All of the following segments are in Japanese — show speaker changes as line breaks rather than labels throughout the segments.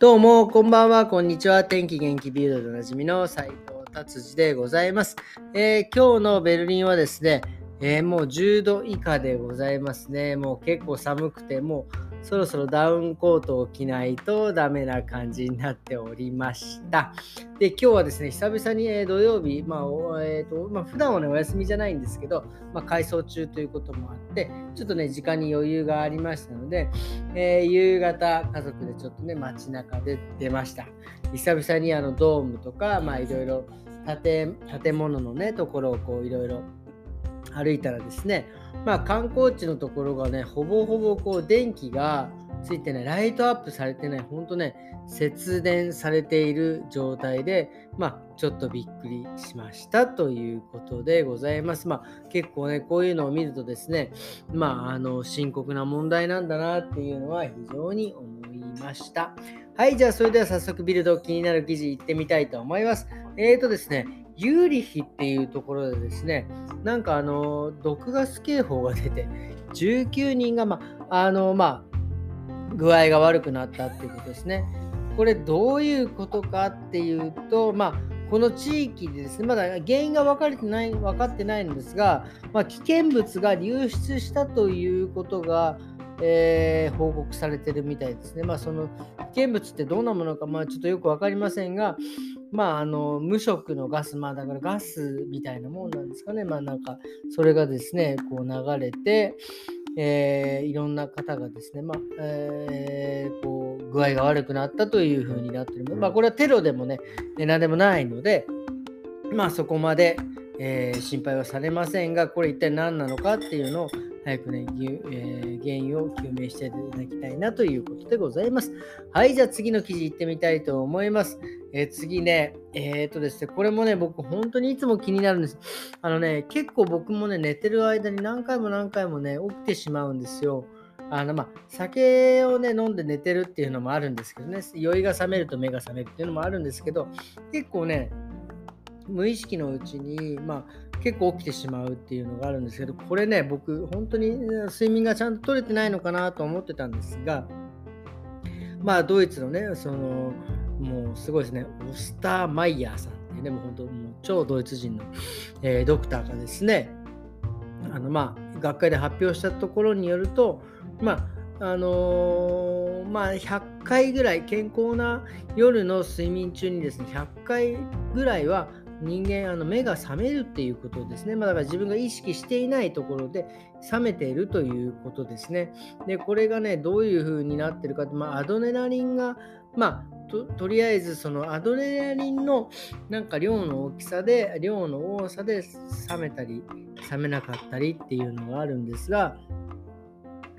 どうも、こんばんは、こんにちは。天気元気ビルドでおなじみの斉藤達治でございます、えー、今日のベルリンはですね、えー、もう10度以下でございますね。もう結構寒くて、もうそろそろダウンコートを着ないとダメな感じになっておりました。で、今日はですね、久々に、え土曜日、まあ、えーとまあ、普段はね、お休みじゃないんですけど、まあ、改装中ということもあって、ちょっとね、時間に余裕がありましたので、えー、夕方、家族でちょっとね、街中で出ました。久々にあのドームとか、まあ、いろいろ建物のね、ところをこう、いろいろ歩いたらですね、まあ、観光地のところがね、ほぼほぼこう電気がついてない、ライトアップされてない、ほんとね、節電されている状態で、まあ、ちょっとびっくりしましたということでございます。まあ、結構ね、こういうのを見るとですね、まあ、あの、深刻な問題なんだなっていうのは非常に思いました。はい、じゃあそれでは早速ビルド気になる記事いってみたいと思います。えーとですね、ユーリヒっていうところでですね、なんかあの、毒ガス警報が出て、19人が、まあ、の、まあ、具合が悪くなったっていうことですね。これどういうことかっていうと、まあ、この地域でですね、まだ原因が分かれてない分かってないんですが、まあ、危険物が流出したということが、えー、報告されてるみたいですね。まあ、その危険物ってどんなものか、まあ、ちょっとよく分かりませんが、まあ、あの無色のガス、まあ、だからガスみたいなもんなんですかね。まあ、なんか、それがですね、こう流れて、えー、いろんな方がですね、まあえー、こう具合が悪くなったというふうになっている。まあ、これはテロでもね、何でもないので、まあ、そこまで、えー、心配はされませんが、これ一体何なのかっていうのを早くね、えー、原因を究明していただきたいなということでございます。はい、じゃあ次の記事行ってみたいと思います。えー、次ね、えー、とですね、これもね、僕本当にいつも気になるんです。あのね、結構僕もね、寝てる間に何回も何回もね、起きてしまうんですよ。あのまあ、酒をね、飲んで寝てるっていうのもあるんですけどね、酔いが覚めると目が覚めるっていうのもあるんですけど、結構ね、無意識のうちに、まあ、結構起きてしまうっていうのがあるんですけど、これね、僕、本当に睡眠がちゃんと取れてないのかなと思ってたんですが、まあ、ドイツのね、その、もうすごいですね、オスターマイヤーさんっていうね、もう本当、もう超ドイツ人の、えー、ドクターがですね、あのまあ、学会で発表したところによると、まあ、あのー、まあ、100回ぐらい健康な夜の睡眠中にですね100回ぐらいは人間あの目が覚めるっていうことですね。まあ、だから自分が意識していないところで覚めているということですね。で、これがね、どういう風になってるかって、まあ、アドレナリンが、まあと、とりあえずそのアドレナリンのなんか量の大きさで、量の多さで覚めたり、覚めなかったりっていうのがあるんですが、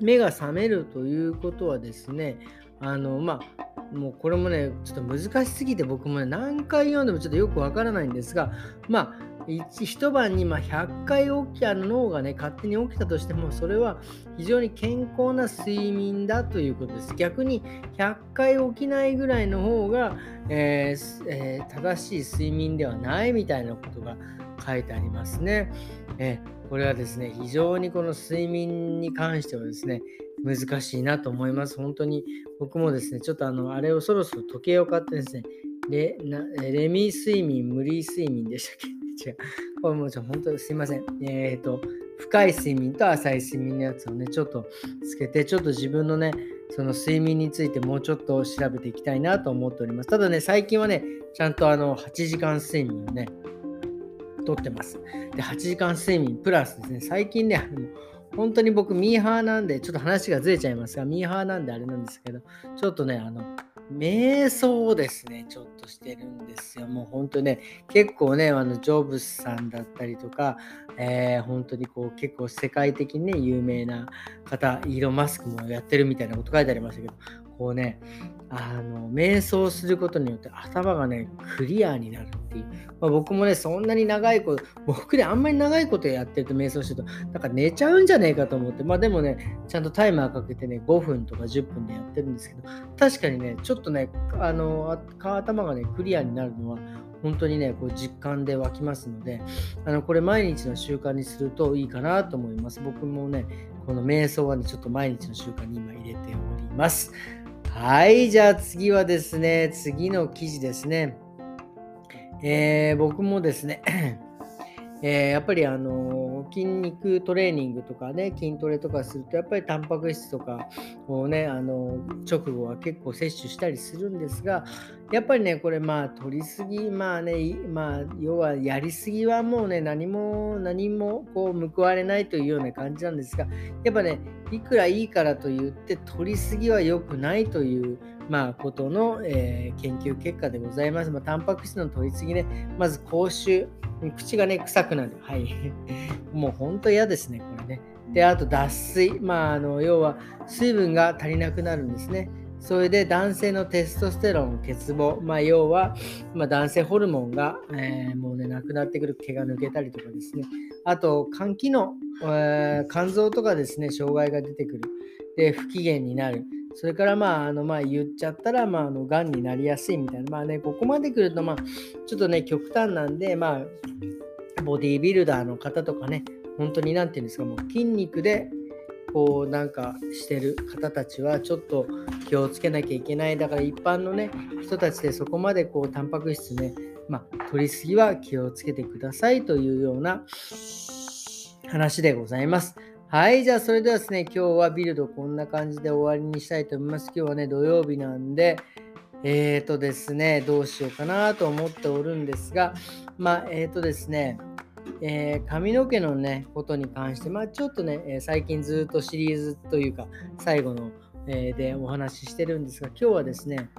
目が覚めるということはですね、あのまあもうこれもね、ちょっと難しすぎて僕もね、何回読んでもちょっとよくわからないんですが、まあ、一晩にま100回起きあの脳がね、勝手に起きたとしても、それは非常に健康な睡眠だということです。逆に100回起きないぐらいの方が、えーえー、正しい睡眠ではないみたいなことが書いてありますね。えー、これはですね、非常にこの睡眠に関してはですね、難しいなと思います。本当に僕もですね、ちょっとあの、あれをそろそろ時計を買ってですね、レなレミ睡眠、無理睡眠でしたっけ？違う。これもうちょ本当すいません。えっ、と、深い睡眠と浅い睡眠のやつをね、ちょっとつけて、ちょっと自分のね、その睡眠についてもうちょっと調べていきたいなと思っております。ただね、最近はね、ちゃんとあの、8時間睡眠をね、とってます。で、8時間睡眠プラスですね、最近ね、本当に僕、ミーハーなんで、ちょっと話がずれちゃいますが、ミーハーなんであれなんですけど、ちょっとね、あの、瞑想をですね、ちょっとしてるんですよ。もう本当ね、結構ね、あの、ジョブスさんだったりとか、えー、本当にこう、結構世界的にね、有名な方、イーロン・マスクもやってるみたいなこと書いてありましたけど、こうね、あの瞑想することによって頭がね、クリアになるっていう。まあ、僕もね、そんなに長いこと、僕であんまり長いことやってると瞑想してると、なんか寝ちゃうんじゃねえかと思って、まあでもね、ちゃんとタイマーかけてね、5分とか10分でやってるんですけど、確かにね、ちょっとね、あの頭がね、クリアになるのは、本当にね、こう実感で湧きますので、あのこれ毎日の習慣にするといいかなと思います。僕もね、この瞑想はね、ちょっと毎日の習慣に今入れております。はい、じゃあ次はですね、次の記事ですね。えー、僕もですね、えー、やっぱりあの筋肉トレーニングとかね筋トレとかするとやっぱりタンパク質とかをねあの直後は結構摂取したりするんですがやっぱりねこれまあ取りすぎまあねまあ要はやりすぎはもうね何も何もこう報われないというような感じなんですがやっぱねいくらいいからと言って取りすぎは良くないというまあ、ことの、えー、研究結果でございます。まあ、タンパク質の取りすぎね、まず口臭、口がね、臭くなる。はい。もう本当嫌ですね、これね。で、あと脱水。まあ、あの、要は水分が足りなくなるんですね。それで男性のテストステロン、欠乏、まあ、要は、まあ、男性ホルモンが、えー、もうね、なくなってくる、毛が抜けたりとかですね。あと、肝機能、えー、肝臓とかですね、障害が出てくる。で、不機嫌になる。それからまあ、あのまあ言っちゃったら、まあ、あの、癌になりやすいみたいな。まあね、ここまで来ると、まあ、ちょっとね、極端なんで、まあ、ボディービルダーの方とかね、本当に何て言うんですか、もう筋肉で、こうなんかしてる方たちはちょっと気をつけなきゃいけない。だから一般のね、人たちでそこまでこうタンパク質ね、まあ、取りすぎは気をつけてくださいというような話でございます。はい、じゃあそれではですね、今日はビルドこんな感じで終わりにしたいと思います。今日はね、土曜日なんで、えーとですね、どうしようかなと思っておるんですが、まあ、えーとですね、えー、髪の毛のね、ことに関して、まあ、ちょっとね、え最近ずっとシリーズというか、最後の、えー、でお話ししてるんですが、今日はですね、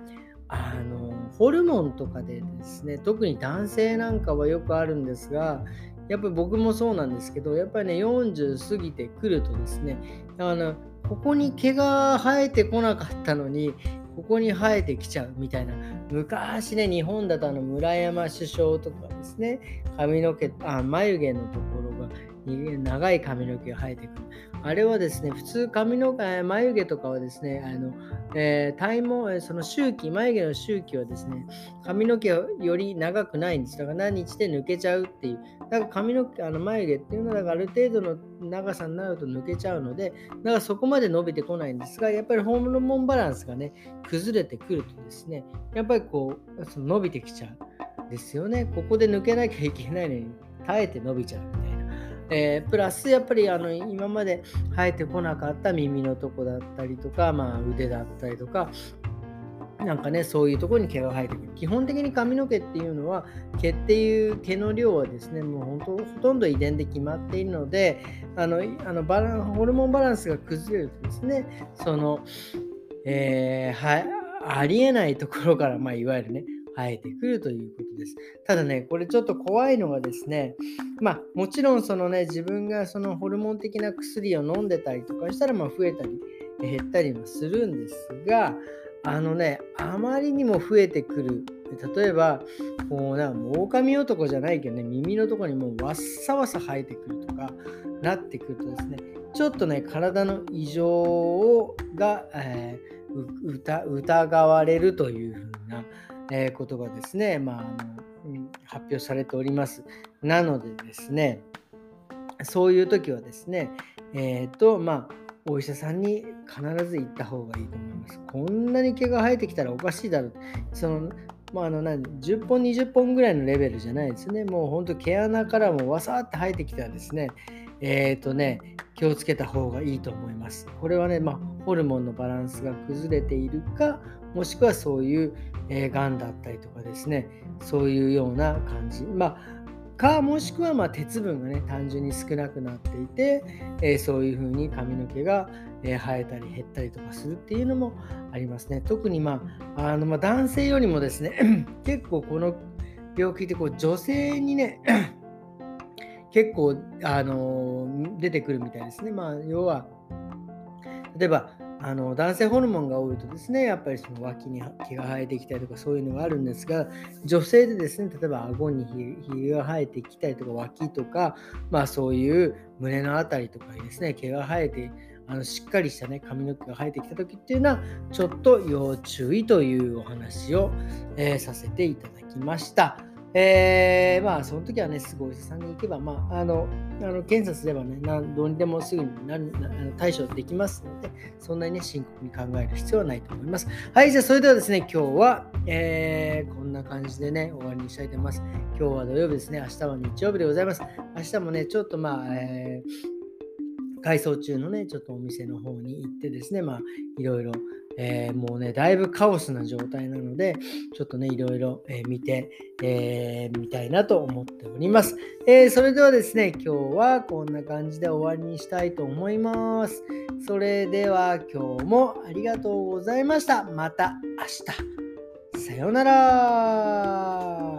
あのホルモンとかでですね特に男性なんかはよくあるんですがやっぱり僕もそうなんですけど、やっぱりね、40過ぎてくるとですね、あのここに毛が生えてこなかったのに、ここに生えてきちゃうみたいな。昔ね、日本だとあの村山首相とかですね、髪の毛、あ眉毛のところが長い髪の毛が生えてくる。あれはですね、普通髪の毛、眉毛とかはですね、あのえー、体毛、その周期、眉毛の周期はですね、髪の毛より長くないんです。だから何日で抜けちゃうっていう。だから髪の毛、あの眉毛っていうのは、ある程度の長さになると抜けちゃうので、だからそこまで伸びてこないんですが、やっぱりホルモンバランスがね、崩れてくるとですね、やっぱりこう、その伸びてきちゃうん。ですよね。ここで抜けなきゃいけないのに、耐えて伸びちゃうみたいな。えー、プラスやっぱりあの今まで生えてこなかった耳のとこだったりとか、まあ、腕だったりとかなんかね、そういうとこに毛が生えてくる。基本的に髪の毛っていうのは、毛っていう毛の量はですね、もう本当、ほとんど遺伝で決まっているので、あのあのバランホルモンバランスが崩れるとですね、その、えー、はありえないところから、まあ、いわゆるね、生えてくるということです。ただね、これちょっと怖いのがですね、まあもちろんそのね、自分がそのホルモン的な薬を飲んでたりとかしたら、まあ増えたり減ったりもするんですが、あのね、あまりにも増えてくる。例えば、こうな、狼男じゃないけどね、耳のとこにもうわっさわさ生えてくるとかなってくるとですね、ちょっとね、体の異常をが、えー、疑われるというふうな、えー、ことがですね、まあ、あの発表されております。なのでですね、そういう時はですね、えっ、ー、と、まあ、お医者さんに必ず行った方がいいと思います。こんなに毛が生えてきたらおかしいだろう。そのまあ、あの何10本、20本ぐらいのレベルじゃないですね。もう本当毛穴からもわさって生えてきたらですね、えっ、ー、とね、気をつけた方がいいと思います。これはね、まあ、ホルモンのバランスが崩れているか、もしくはそういう、えー、がんだったりとかですね、そういうような感じ。まあかもしくはま鉄分がね単純に少なくなっていて、えー、そういうふうに髪の毛が、えー、生えたり減ったりとかするっていうのもありますね特に、まああのま、男性よりもですね 結構この病気ってこう女性にね 結構、あの出てくるみたいですね。まあ、要は、例えば、あの男性ホルモンが多いとですね、やっぱりその脇に毛が生えてきたりとかそういうのがあるんですが、女性でですね、例えば顎にひげが生えてきたりとか、脇とか、まあそういう胸のあたりとかにですね、毛が生えて、あのしっかりしたね、髪の毛が生えてきた時っていうのは、ちょっと要注意というお話を、えー、させていただきました。えー、まあ、その時はね、すごいお医者さんに行けば、まあ、あの、あの検査すればね、何どうにでもすぐになるあの対処できますので、そんなにね、深刻に考える必要はないと思います。はい、じゃあ、それではですね、今日は、えー、こんな感じでね、終わりにしたいと思います。今日は土曜日ですね、明日は日曜日でございます。明日もね、ちょっとまあ、えー、改装中のね、ちょっとお店の方に行ってですね、まあ、いろいろ、えー、もうね、だいぶカオスな状態なので、ちょっとね、いろいろ、えー、見て、えー、みたいなと思っております、えそれではですね、今日はこんな感じで終わりにしたいと思います。それでは今日もありがとうございました。また明日。さようなら。